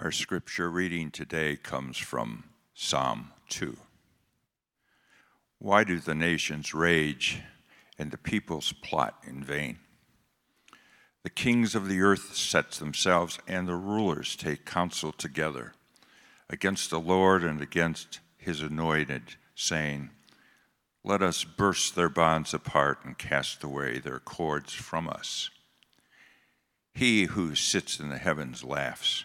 Our scripture reading today comes from Psalm 2. Why do the nations rage and the peoples plot in vain? The kings of the earth set themselves, and the rulers take counsel together against the Lord and against his anointed, saying, Let us burst their bonds apart and cast away their cords from us. He who sits in the heavens laughs.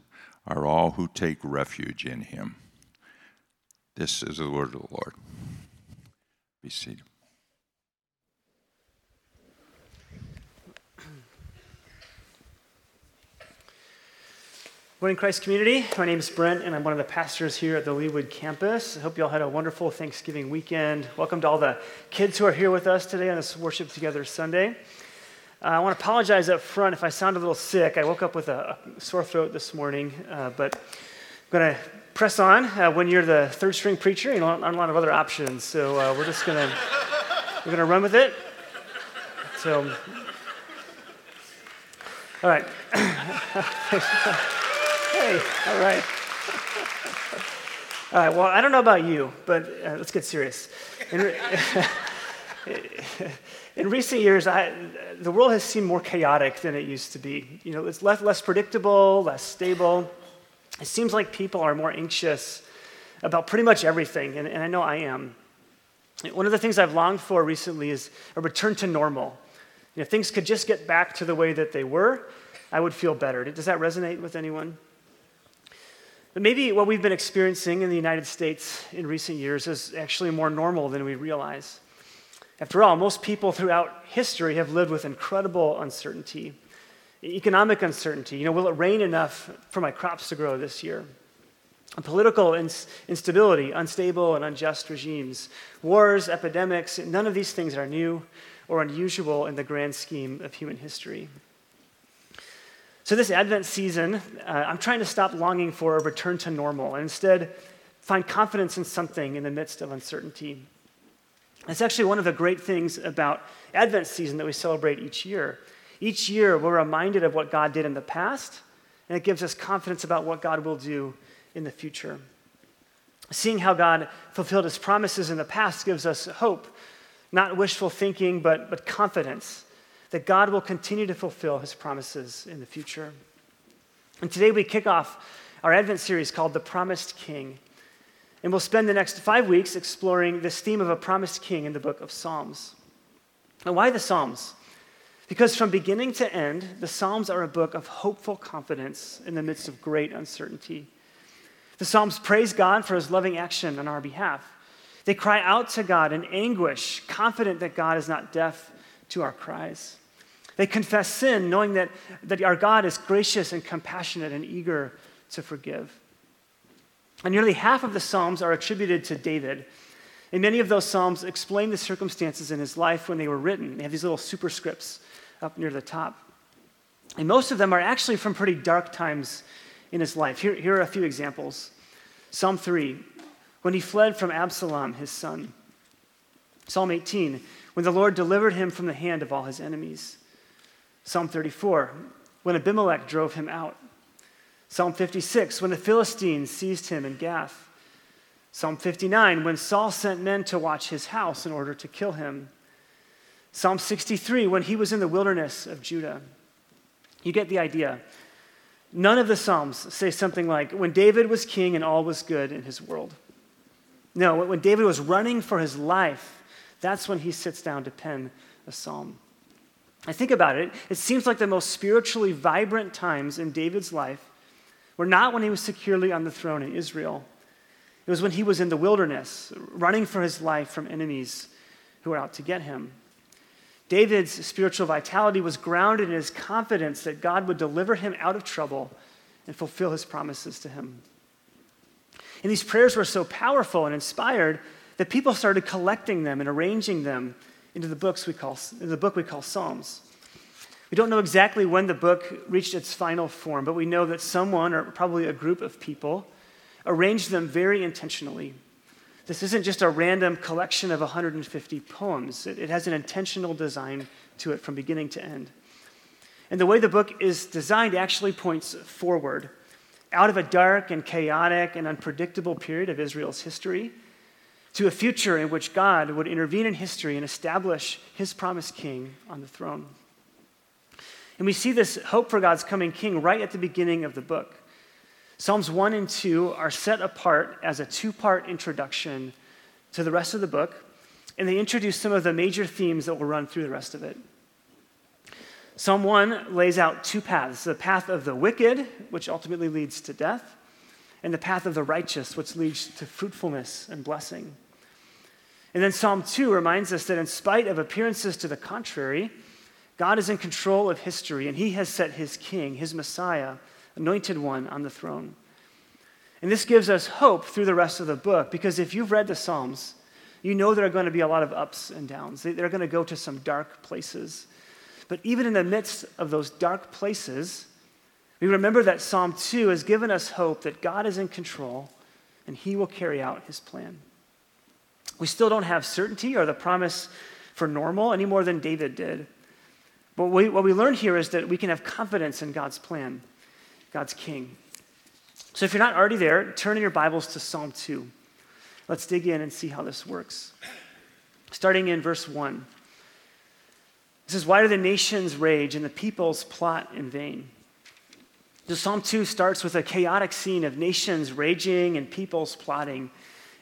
are all who take refuge in him. This is the word of the Lord. Be seated. Morning, Christ community. My name is Brent, and I'm one of the pastors here at the Leawood campus. I hope you all had a wonderful Thanksgiving weekend. Welcome to all the kids who are here with us today on this Worship Together Sunday. Uh, I want to apologize up front if I sound a little sick. I woke up with a, a sore throat this morning, uh, but I'm going to press on. Uh, when you're the third string preacher, you know, aren't a lot of other options. So uh, we're just going to we're going to run with it. So, all right. hey, all right. All right. Well, I don't know about you, but uh, let's get serious. In, recent years, I, the world has seemed more chaotic than it used to be. You know, it's less, less predictable, less stable. It seems like people are more anxious about pretty much everything, and, and I know I am. One of the things I've longed for recently is a return to normal. You know, if things could just get back to the way that they were, I would feel better. Does that resonate with anyone? But maybe what we've been experiencing in the United States in recent years is actually more normal than we realize. After all, most people throughout history have lived with incredible uncertainty, economic uncertainty. You know, will it rain enough for my crops to grow this year? Political instability, unstable and unjust regimes, wars, epidemics, none of these things are new or unusual in the grand scheme of human history. So, this Advent season, uh, I'm trying to stop longing for a return to normal and instead find confidence in something in the midst of uncertainty. It's actually one of the great things about Advent season that we celebrate each year. Each year, we're reminded of what God did in the past, and it gives us confidence about what God will do in the future. Seeing how God fulfilled his promises in the past gives us hope, not wishful thinking, but, but confidence that God will continue to fulfill his promises in the future. And today we kick off our Advent series called The Promised King. And we'll spend the next five weeks exploring this theme of a promised king in the book of Psalms. Now, why the Psalms? Because from beginning to end, the Psalms are a book of hopeful confidence in the midst of great uncertainty. The Psalms praise God for his loving action on our behalf. They cry out to God in anguish, confident that God is not deaf to our cries. They confess sin, knowing that, that our God is gracious and compassionate and eager to forgive. And nearly half of the Psalms are attributed to David. And many of those Psalms explain the circumstances in his life when they were written. They have these little superscripts up near the top. And most of them are actually from pretty dark times in his life. Here, here are a few examples Psalm 3, when he fled from Absalom, his son. Psalm 18, when the Lord delivered him from the hand of all his enemies. Psalm 34, when Abimelech drove him out. Psalm 56, when the Philistines seized him in Gath. Psalm 59, when Saul sent men to watch his house in order to kill him. Psalm 63, when he was in the wilderness of Judah. You get the idea. None of the Psalms say something like, when David was king and all was good in his world. No, when David was running for his life, that's when he sits down to pen a psalm. I think about it, it seems like the most spiritually vibrant times in David's life were not when he was securely on the throne in Israel. It was when he was in the wilderness, running for his life from enemies who were out to get him. David's spiritual vitality was grounded in his confidence that God would deliver him out of trouble and fulfill his promises to him. And these prayers were so powerful and inspired that people started collecting them and arranging them into the books we call the book we call Psalms. We don't know exactly when the book reached its final form, but we know that someone, or probably a group of people, arranged them very intentionally. This isn't just a random collection of 150 poems, it, it has an intentional design to it from beginning to end. And the way the book is designed actually points forward out of a dark and chaotic and unpredictable period of Israel's history to a future in which God would intervene in history and establish his promised king on the throne. And we see this hope for God's coming king right at the beginning of the book. Psalms 1 and 2 are set apart as a two part introduction to the rest of the book, and they introduce some of the major themes that will run through the rest of it. Psalm 1 lays out two paths the path of the wicked, which ultimately leads to death, and the path of the righteous, which leads to fruitfulness and blessing. And then Psalm 2 reminds us that in spite of appearances to the contrary, God is in control of history, and he has set his king, his Messiah, anointed one, on the throne. And this gives us hope through the rest of the book, because if you've read the Psalms, you know there are going to be a lot of ups and downs. They're going to go to some dark places. But even in the midst of those dark places, we remember that Psalm 2 has given us hope that God is in control and he will carry out his plan. We still don't have certainty or the promise for normal any more than David did. But we, what we learn here is that we can have confidence in God's plan, God's king. So if you're not already there, turn in your Bibles to Psalm 2. Let's dig in and see how this works. Starting in verse 1. This is Why do the nations rage and the peoples plot in vain? So Psalm 2 starts with a chaotic scene of nations raging and peoples plotting.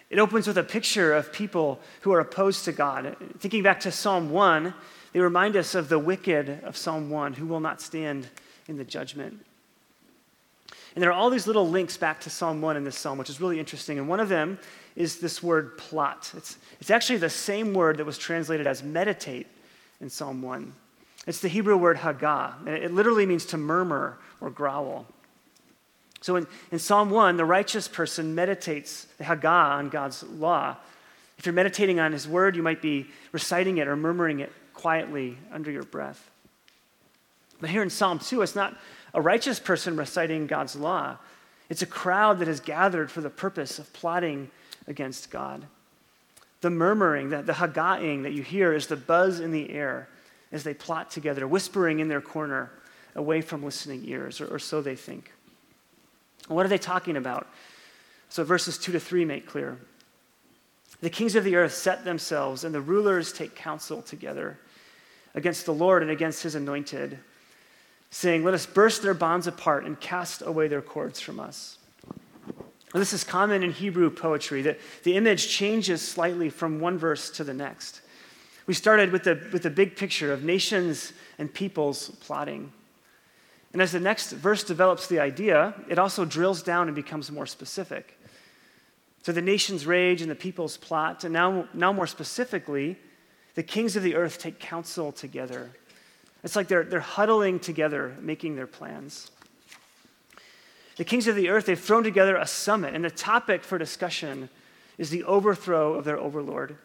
It opens with a picture of people who are opposed to God. Thinking back to Psalm 1, they remind us of the wicked of Psalm 1 who will not stand in the judgment. And there are all these little links back to Psalm 1 in this psalm, which is really interesting. And one of them is this word plot. It's, it's actually the same word that was translated as meditate in Psalm 1. It's the Hebrew word hagah, and it literally means to murmur or growl. So in, in Psalm 1, the righteous person meditates the hagah on God's law. If you're meditating on his word, you might be reciting it or murmuring it quietly under your breath. But here in Psalm 2, it's not a righteous person reciting God's law, it's a crowd that has gathered for the purpose of plotting against God. The murmuring, the, the hagahing that you hear is the buzz in the air as they plot together, whispering in their corner away from listening ears, or, or so they think. What are they talking about? So verses 2 to 3 make clear. The kings of the earth set themselves, and the rulers take counsel together against the Lord and against his anointed, saying, Let us burst their bonds apart and cast away their cords from us. This is common in Hebrew poetry, that the image changes slightly from one verse to the next. We started with the, with the big picture of nations and peoples plotting. And as the next verse develops the idea, it also drills down and becomes more specific. So the nations rage and the peoples plot, and now, now more specifically, the kings of the earth take counsel together. It's like they're, they're huddling together, making their plans. The kings of the earth, they've thrown together a summit, and the topic for discussion is the overthrow of their overlord.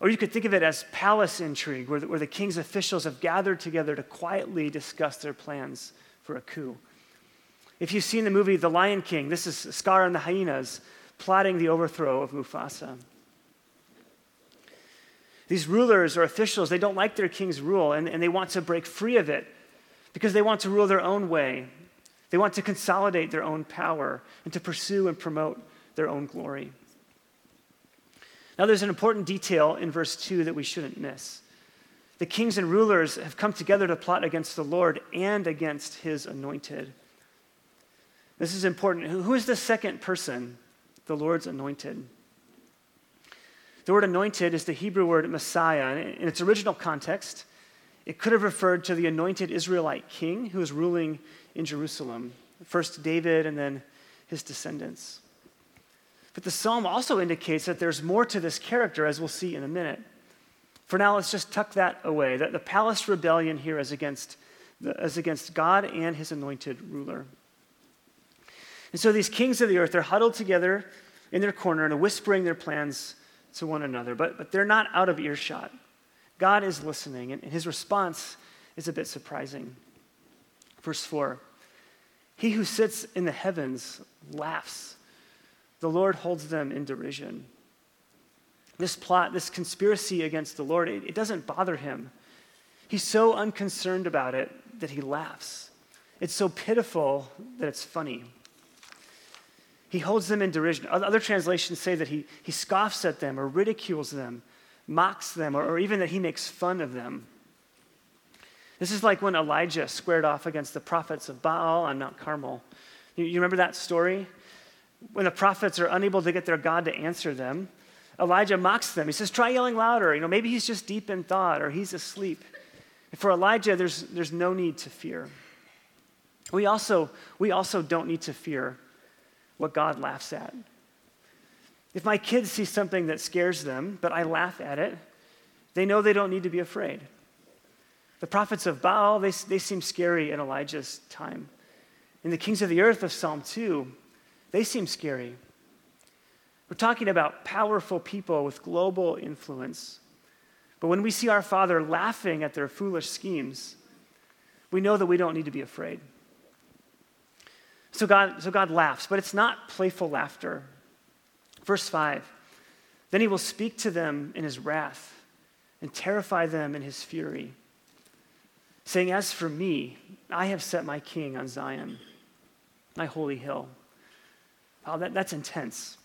Or you could think of it as palace intrigue, where the, where the king's officials have gathered together to quietly discuss their plans for a coup. If you've seen the movie The Lion King, this is Scar and the hyenas plotting the overthrow of Mufasa. These rulers or officials, they don't like their king's rule and, and they want to break free of it because they want to rule their own way they want to consolidate their own power and to pursue and promote their own glory. Now, there's an important detail in verse 2 that we shouldn't miss. The kings and rulers have come together to plot against the Lord and against his anointed. This is important. Who is the second person? The Lord's anointed. The word anointed is the Hebrew word Messiah. In its original context, it could have referred to the anointed Israelite king who was ruling in Jerusalem. First David and then his descendants. But the psalm also indicates that there's more to this character, as we'll see in a minute. For now, let's just tuck that away. That the palace rebellion here is against, is against God and his anointed ruler. And so these kings of the earth, they're huddled together in their corner and are whispering their plans to one another, but, but they're not out of earshot. God is listening, and his response is a bit surprising. Verse 4 He who sits in the heavens laughs, the Lord holds them in derision. This plot, this conspiracy against the Lord, it, it doesn't bother him. He's so unconcerned about it that he laughs. It's so pitiful that it's funny. He holds them in derision. Other translations say that he, he scoffs at them or ridicules them, mocks them, or, or even that he makes fun of them. This is like when Elijah squared off against the prophets of Baal on Mount Carmel. You, you remember that story? When the prophets are unable to get their God to answer them, Elijah mocks them. He says, Try yelling louder. You know, maybe he's just deep in thought or he's asleep. And for Elijah, there's, there's no need to fear. We also, we also don't need to fear what God laughs at. If my kids see something that scares them, but I laugh at it, they know they don't need to be afraid. The prophets of Baal, they, they seem scary in Elijah's time. And the kings of the earth of Psalm 2, they seem scary. We're talking about powerful people with global influence. But when we see our Father laughing at their foolish schemes, we know that we don't need to be afraid. So God, so God laughs, but it's not playful laughter. Verse 5 Then he will speak to them in his wrath and terrify them in his fury, saying, As for me, I have set my king on Zion, my holy hill. Wow, that, that's intense.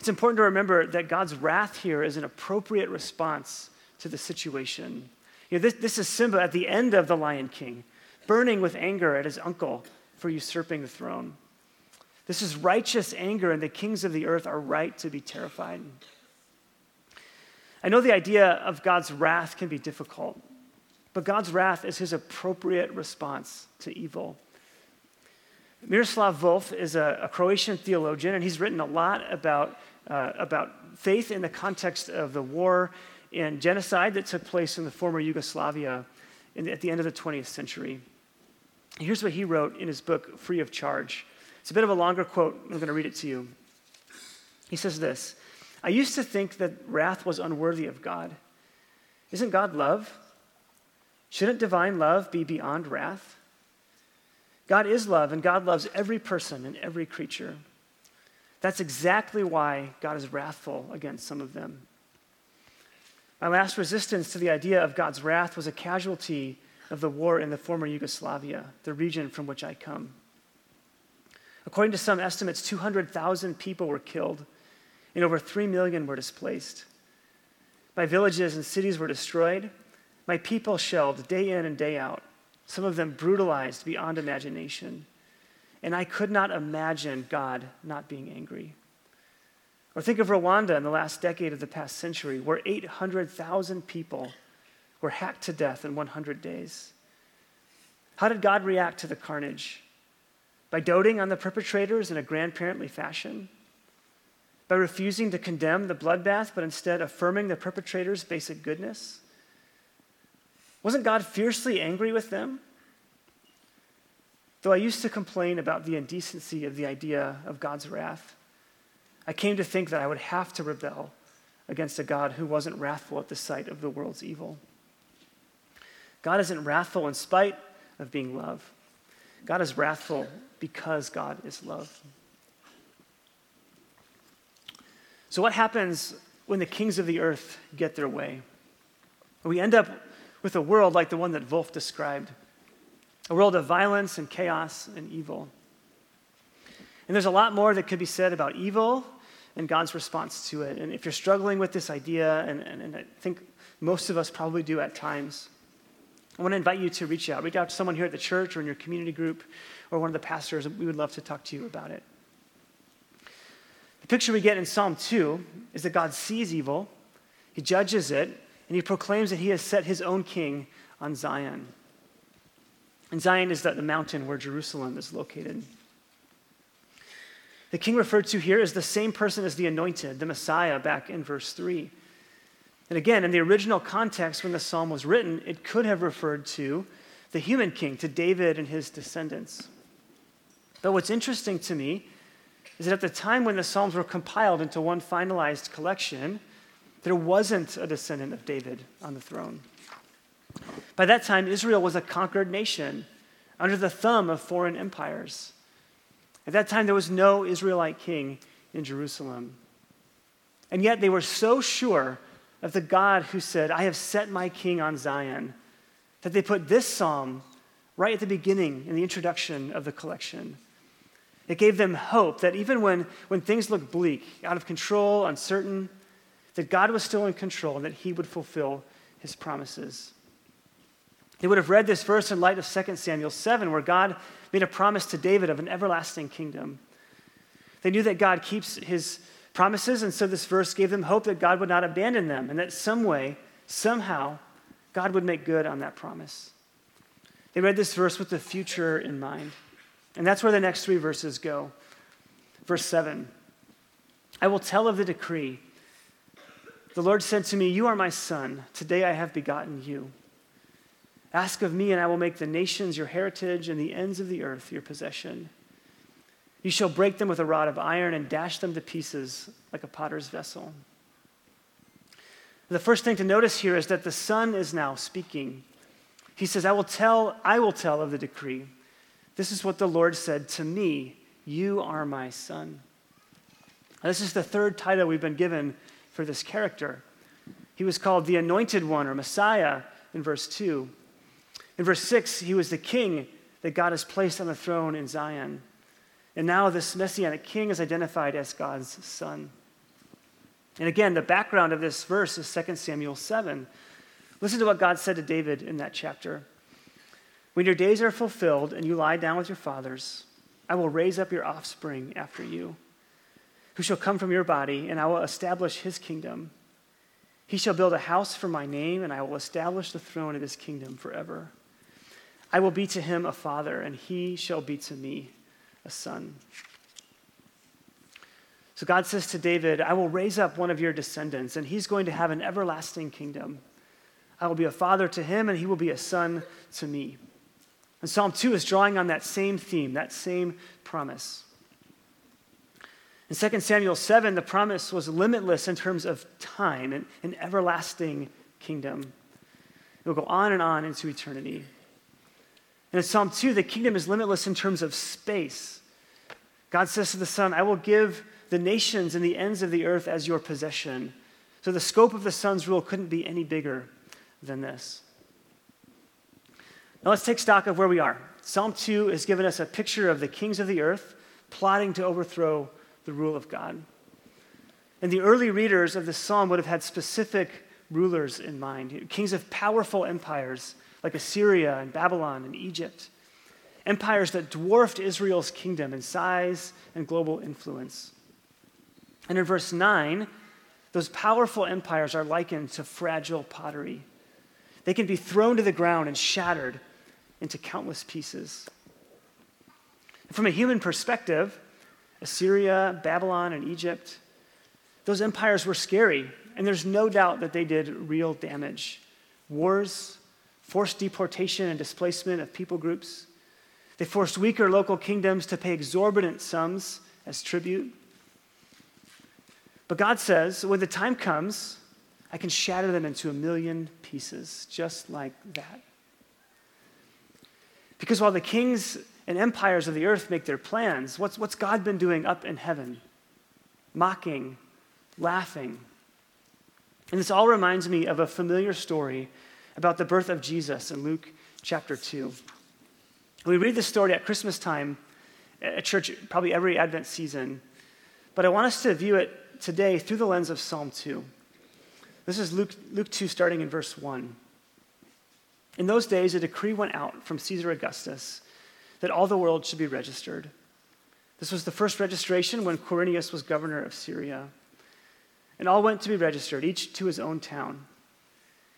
It's important to remember that God's wrath here is an appropriate response to the situation. You know, this, this is Simba at the end of The Lion King, burning with anger at his uncle for usurping the throne. This is righteous anger, and the kings of the earth are right to be terrified. I know the idea of God's wrath can be difficult, but God's wrath is his appropriate response to evil. Miroslav Volf is a, a Croatian theologian, and he's written a lot about, uh, about faith in the context of the war and genocide that took place in the former Yugoslavia in, at the end of the 20th century. Here's what he wrote in his book, Free of Charge. It's a bit of a longer quote. I'm going to read it to you. He says this I used to think that wrath was unworthy of God. Isn't God love? Shouldn't divine love be beyond wrath? God is love, and God loves every person and every creature. That's exactly why God is wrathful against some of them. My last resistance to the idea of God's wrath was a casualty of the war in the former Yugoslavia, the region from which I come. According to some estimates, 200,000 people were killed and over 3 million were displaced. My villages and cities were destroyed, my people shelled day in and day out, some of them brutalized beyond imagination. And I could not imagine God not being angry. Or think of Rwanda in the last decade of the past century, where 800,000 people were hacked to death in 100 days. How did God react to the carnage? By doting on the perpetrators in a grandparently fashion? By refusing to condemn the bloodbath, but instead affirming the perpetrators' basic goodness? Wasn't God fiercely angry with them? Though I used to complain about the indecency of the idea of God's wrath, I came to think that I would have to rebel against a God who wasn't wrathful at the sight of the world's evil. God isn't wrathful in spite of being love. God is wrathful because God is love. So, what happens when the kings of the earth get their way? We end up with a world like the one that Volf described a world of violence and chaos and evil. And there's a lot more that could be said about evil and God's response to it. And if you're struggling with this idea, and, and, and I think most of us probably do at times, I want to invite you to reach out. Reach out to someone here at the church or in your community group or one of the pastors. We would love to talk to you about it. The picture we get in Psalm 2 is that God sees evil, He judges it, and He proclaims that He has set His own king on Zion. And Zion is the, the mountain where Jerusalem is located. The king referred to here is the same person as the anointed, the Messiah, back in verse 3. And again, in the original context when the psalm was written, it could have referred to the human king, to David and his descendants. But what's interesting to me is that at the time when the Psalms were compiled into one finalized collection, there wasn't a descendant of David on the throne. By that time, Israel was a conquered nation under the thumb of foreign empires. At that time, there was no Israelite king in Jerusalem. And yet, they were so sure of the God who said, I have set my king on Zion, that they put this psalm right at the beginning in the introduction of the collection. It gave them hope that even when, when things looked bleak, out of control, uncertain, that God was still in control and that he would fulfill his promises. They would have read this verse in light of 2 Samuel 7, where God made a promise to David of an everlasting kingdom. They knew that God keeps his promises, and so this verse gave them hope that God would not abandon them and that some way, somehow, God would make good on that promise. They read this verse with the future in mind. And that's where the next three verses go. Verse 7 I will tell of the decree. The Lord said to me, You are my son. Today I have begotten you. Ask of me, and I will make the nations your heritage and the ends of the earth your possession. You shall break them with a rod of iron and dash them to pieces like a potter's vessel. The first thing to notice here is that the Son is now speaking. He says, I will tell, I will tell of the decree. This is what the Lord said to me You are my son. Now, this is the third title we've been given for this character. He was called the Anointed One or Messiah in verse 2. In verse 6, he was the king that God has placed on the throne in Zion. And now this messianic king is identified as God's son. And again, the background of this verse is 2 Samuel 7. Listen to what God said to David in that chapter. When your days are fulfilled and you lie down with your fathers, I will raise up your offspring after you, who shall come from your body, and I will establish his kingdom. He shall build a house for my name, and I will establish the throne of his kingdom forever. I will be to him a father, and he shall be to me a son. So God says to David, I will raise up one of your descendants, and he's going to have an everlasting kingdom. I will be a father to him, and he will be a son to me. And Psalm 2 is drawing on that same theme, that same promise. In 2 Samuel 7, the promise was limitless in terms of time, and an everlasting kingdom. It will go on and on into eternity. And in Psalm 2, the kingdom is limitless in terms of space. God says to the Son, I will give the nations and the ends of the earth as your possession. So the scope of the Son's rule couldn't be any bigger than this. Now let's take stock of where we are. Psalm 2 has given us a picture of the kings of the earth plotting to overthrow the rule of God. And the early readers of this psalm would have had specific rulers in mind, kings of powerful empires like Assyria and Babylon and Egypt, empires that dwarfed Israel's kingdom in size and global influence. And in verse 9, those powerful empires are likened to fragile pottery. They can be thrown to the ground and shattered into countless pieces. From a human perspective, Assyria, Babylon, and Egypt, those empires were scary, and there's no doubt that they did real damage. Wars, forced deportation and displacement of people groups. They forced weaker local kingdoms to pay exorbitant sums as tribute. But God says, when the time comes, I can shatter them into a million pieces, just like that. Because while the kings and empires of the earth make their plans, what's, what's God been doing up in heaven? Mocking, laughing. And this all reminds me of a familiar story about the birth of Jesus in Luke chapter 2. We read this story at Christmas time at church, probably every Advent season, but I want us to view it today through the lens of Psalm 2. This is Luke, Luke 2, starting in verse 1. In those days, a decree went out from Caesar Augustus that all the world should be registered. This was the first registration when Quirinius was governor of Syria. And all went to be registered, each to his own town.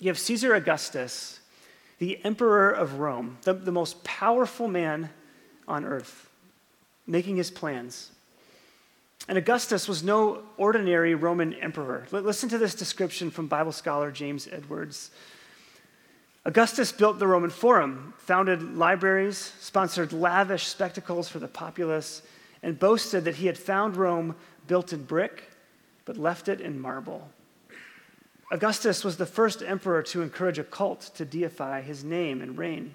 You have Caesar Augustus, the emperor of Rome, the, the most powerful man on earth, making his plans. And Augustus was no ordinary Roman emperor. Listen to this description from Bible scholar James Edwards. Augustus built the Roman Forum, founded libraries, sponsored lavish spectacles for the populace, and boasted that he had found Rome built in brick, but left it in marble. Augustus was the first emperor to encourage a cult to deify his name and reign.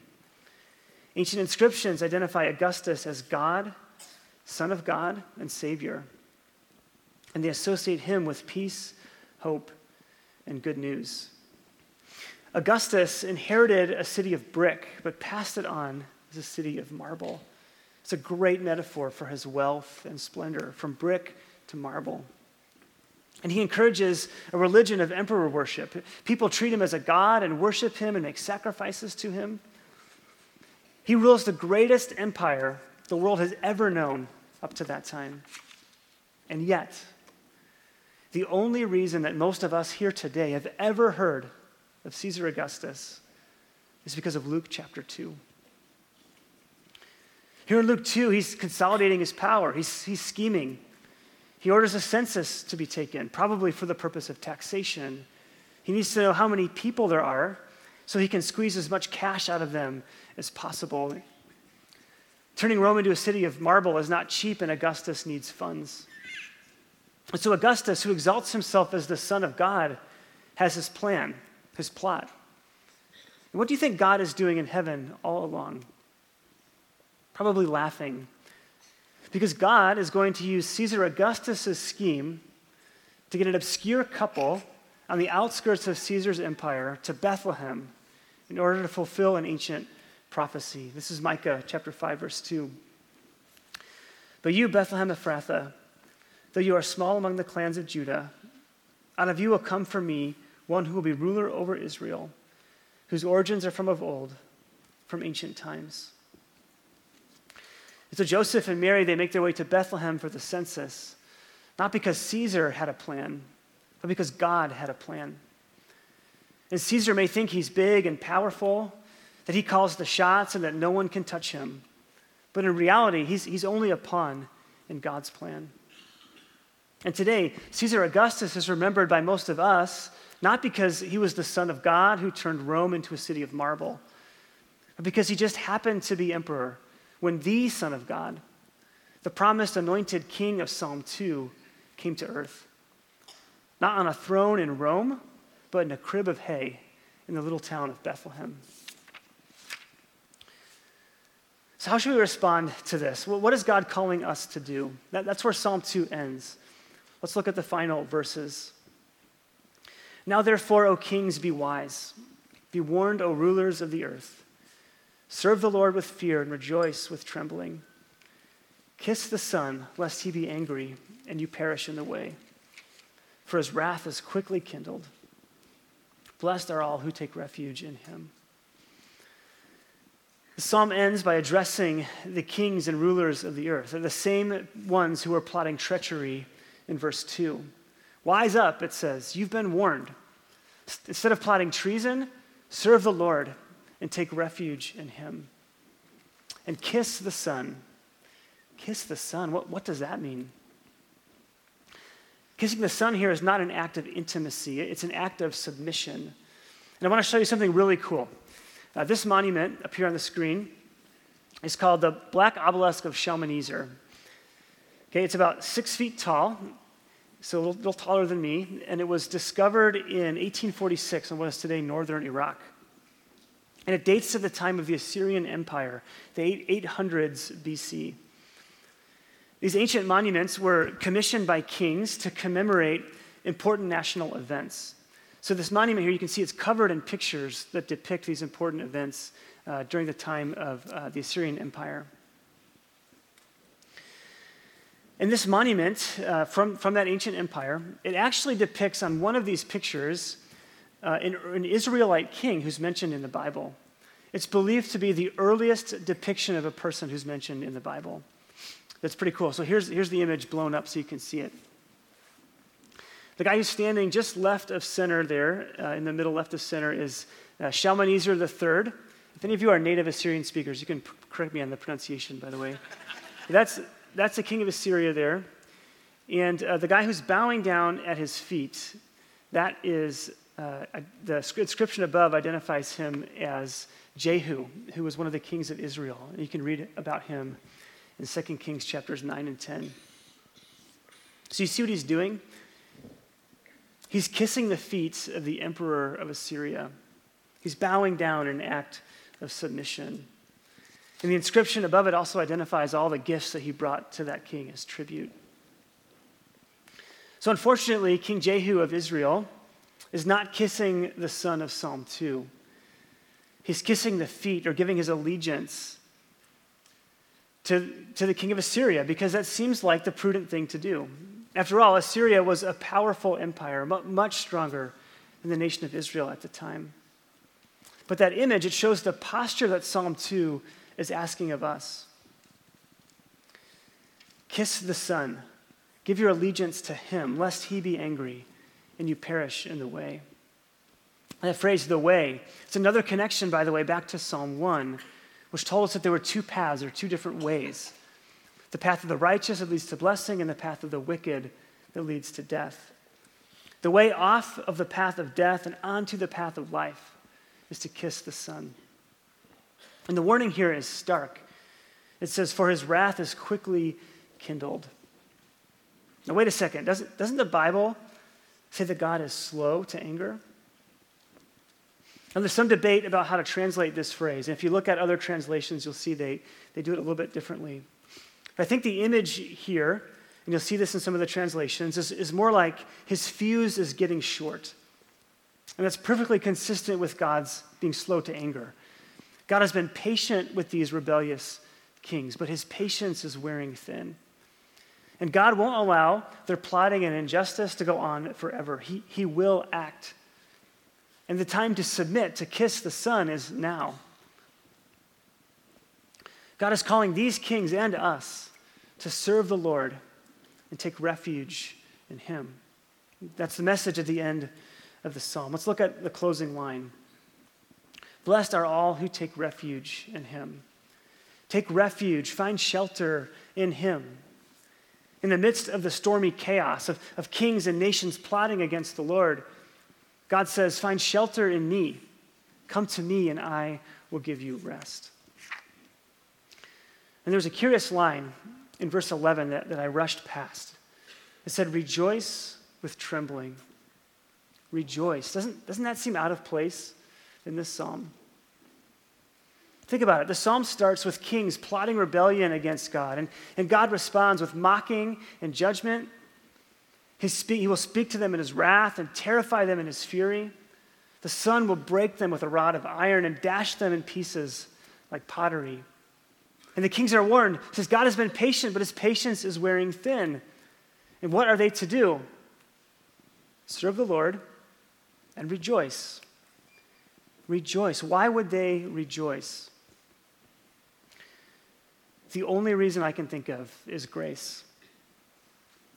Ancient inscriptions identify Augustus as God, Son of God, and Savior. And they associate him with peace, hope, and good news. Augustus inherited a city of brick, but passed it on as a city of marble. It's a great metaphor for his wealth and splendor, from brick to marble. And he encourages a religion of emperor worship. People treat him as a god and worship him and make sacrifices to him. He rules the greatest empire the world has ever known up to that time. And yet, the only reason that most of us here today have ever heard of Caesar Augustus is because of Luke chapter 2. Here in Luke 2, he's consolidating his power, he's, he's scheming. He orders a census to be taken, probably for the purpose of taxation. He needs to know how many people there are so he can squeeze as much cash out of them as possible. Turning Rome into a city of marble is not cheap, and Augustus needs funds. And so, Augustus, who exalts himself as the Son of God, has his plan, his plot. And what do you think God is doing in heaven all along? Probably laughing because God is going to use Caesar Augustus' scheme to get an obscure couple on the outskirts of Caesar's empire to Bethlehem in order to fulfill an ancient prophecy. This is Micah chapter 5, verse 2. But you, Bethlehem Ephrathah, though you are small among the clans of Judah, out of you will come for me one who will be ruler over Israel, whose origins are from of old, from ancient times. And so Joseph and Mary, they make their way to Bethlehem for the census, not because Caesar had a plan, but because God had a plan. And Caesar may think he's big and powerful, that he calls the shots and that no one can touch him. But in reality, he's, he's only a pawn in God's plan. And today, Caesar Augustus is remembered by most of us not because he was the son of God who turned Rome into a city of marble, but because he just happened to be emperor when the Son of God, the promised anointed king of Psalm 2, came to earth. Not on a throne in Rome, but in a crib of hay in the little town of Bethlehem. So, how should we respond to this? Well, what is God calling us to do? That, that's where Psalm 2 ends. Let's look at the final verses. Now, therefore, O kings, be wise. Be warned, O rulers of the earth. Serve the Lord with fear and rejoice with trembling. Kiss the Son, lest he be angry and you perish in the way, for his wrath is quickly kindled. Blessed are all who take refuge in him. The psalm ends by addressing the kings and rulers of the earth. The same ones who are plotting treachery in verse 2. Wise up, it says. You've been warned. Instead of plotting treason, serve the Lord and take refuge in him. And kiss the Son. Kiss the Son. What, what does that mean? Kissing the Son here is not an act of intimacy, it's an act of submission. And I want to show you something really cool. Uh, this monument up here on the screen is called the Black Obelisk of Shalmaneser. Okay, it's about six feet tall, so a little, little taller than me, and it was discovered in 1846 in what is today northern Iraq. And it dates to the time of the Assyrian Empire, the 800s BC. These ancient monuments were commissioned by kings to commemorate important national events. So, this monument here, you can see it's covered in pictures that depict these important events uh, during the time of uh, the Assyrian Empire. And this monument uh, from, from that ancient empire, it actually depicts on one of these pictures uh, an, an Israelite king who's mentioned in the Bible. It's believed to be the earliest depiction of a person who's mentioned in the Bible. That's pretty cool. So here's, here's the image blown up so you can see it. The guy who's standing just left of center there, uh, in the middle left of center, is uh, Shalmaneser III. If any of you are native Assyrian speakers, you can p- correct me on the pronunciation, by the way. That's, that's the king of Assyria there. And uh, the guy who's bowing down at his feet, that is, uh, the inscription above identifies him as Jehu, who was one of the kings of Israel. And you can read about him in 2 Kings chapters 9 and 10. So you see what he's doing? He's kissing the feet of the emperor of Assyria. He's bowing down in an act of submission. And the inscription above it also identifies all the gifts that he brought to that king as tribute. So, unfortunately, King Jehu of Israel is not kissing the son of Psalm 2. He's kissing the feet or giving his allegiance to, to the king of Assyria because that seems like the prudent thing to do. After all, Assyria was a powerful empire, much stronger than the nation of Israel at the time. But that image, it shows the posture that Psalm 2 is asking of us. Kiss the Son. Give your allegiance to him, lest he be angry and you perish in the way. That phrase, the way, it's another connection, by the way, back to Psalm 1, which told us that there were two paths or two different ways the path of the righteous that leads to blessing, and the path of the wicked that leads to death. The way off of the path of death and onto the path of life is to kiss the Son. And the warning here is stark. It says, For his wrath is quickly kindled. Now, wait a second. Doesn't, doesn't the Bible say that God is slow to anger? Now, there's some debate about how to translate this phrase. And if you look at other translations, you'll see they, they do it a little bit differently. But I think the image here, and you'll see this in some of the translations, is, is more like his fuse is getting short. And that's perfectly consistent with God's being slow to anger. God has been patient with these rebellious kings, but his patience is wearing thin. And God won't allow their plotting and injustice to go on forever. He, he will act. And the time to submit, to kiss the Son, is now. God is calling these kings and us to serve the Lord and take refuge in Him. That's the message at the end of the psalm. Let's look at the closing line. Blessed are all who take refuge in him. Take refuge, find shelter in him. In the midst of the stormy chaos of, of kings and nations plotting against the Lord, God says, Find shelter in me. Come to me, and I will give you rest. And there's a curious line in verse 11 that, that I rushed past. It said, Rejoice with trembling. Rejoice. Doesn't, doesn't that seem out of place? in this psalm. Think about it. The psalm starts with kings plotting rebellion against God, and, and God responds with mocking and judgment. He, speak, he will speak to them in his wrath and terrify them in his fury. The Son will break them with a rod of iron and dash them in pieces like pottery. And the kings are warned. Says, God has been patient, but his patience is wearing thin. And what are they to do? Serve the Lord and rejoice rejoice. Why would they rejoice? The only reason I can think of is grace.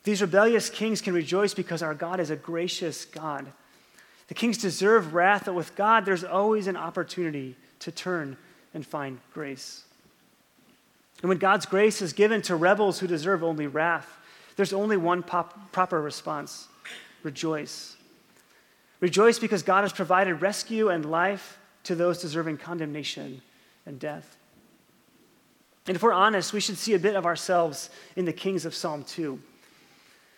These rebellious kings can rejoice because our God is a gracious God. The kings deserve wrath, but with God, there's always an opportunity to turn and find grace. And when God's grace is given to rebels who deserve only wrath, there's only one pop- proper response rejoice. Rejoice because God has provided rescue and life to those deserving condemnation and death. And if we're honest, we should see a bit of ourselves in the kings of Psalm 2.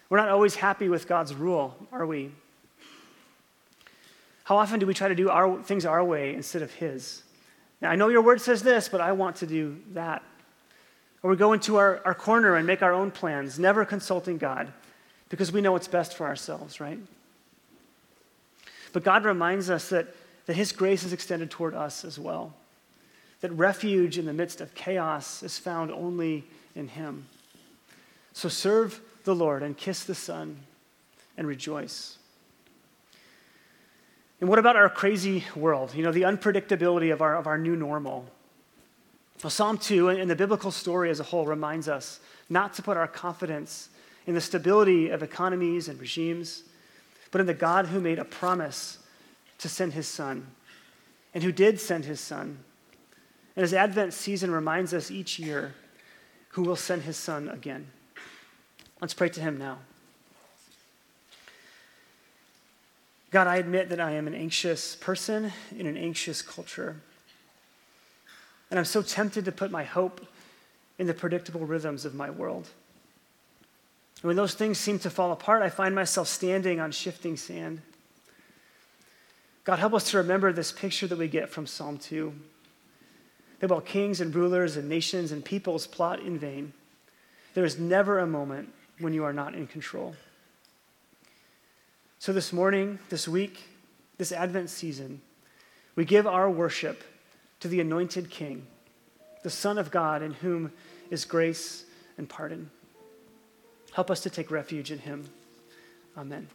We're not always happy with God's rule, are we? How often do we try to do our, things our way instead of His? Now, I know your word says this, but I want to do that. Or we go into our, our corner and make our own plans, never consulting God, because we know what's best for ourselves, right? But God reminds us that, that His grace is extended toward us as well, that refuge in the midst of chaos is found only in Him. So serve the Lord and kiss the Son and rejoice. And what about our crazy world? You know, the unpredictability of our, of our new normal. Well, Psalm 2 and the biblical story as a whole reminds us not to put our confidence in the stability of economies and regimes, but in the God who made a promise to send his son and who did send his son. And his Advent season reminds us each year who will send his son again. Let's pray to him now. God, I admit that I am an anxious person in an anxious culture. And I'm so tempted to put my hope in the predictable rhythms of my world. And when those things seem to fall apart, I find myself standing on shifting sand. God, help us to remember this picture that we get from Psalm 2 while kings and rulers and nations and peoples plot in vain, there is never a moment when you are not in control. So, this morning, this week, this Advent season, we give our worship to the anointed King, the Son of God, in whom is grace and pardon. Help us to take refuge in him. Amen.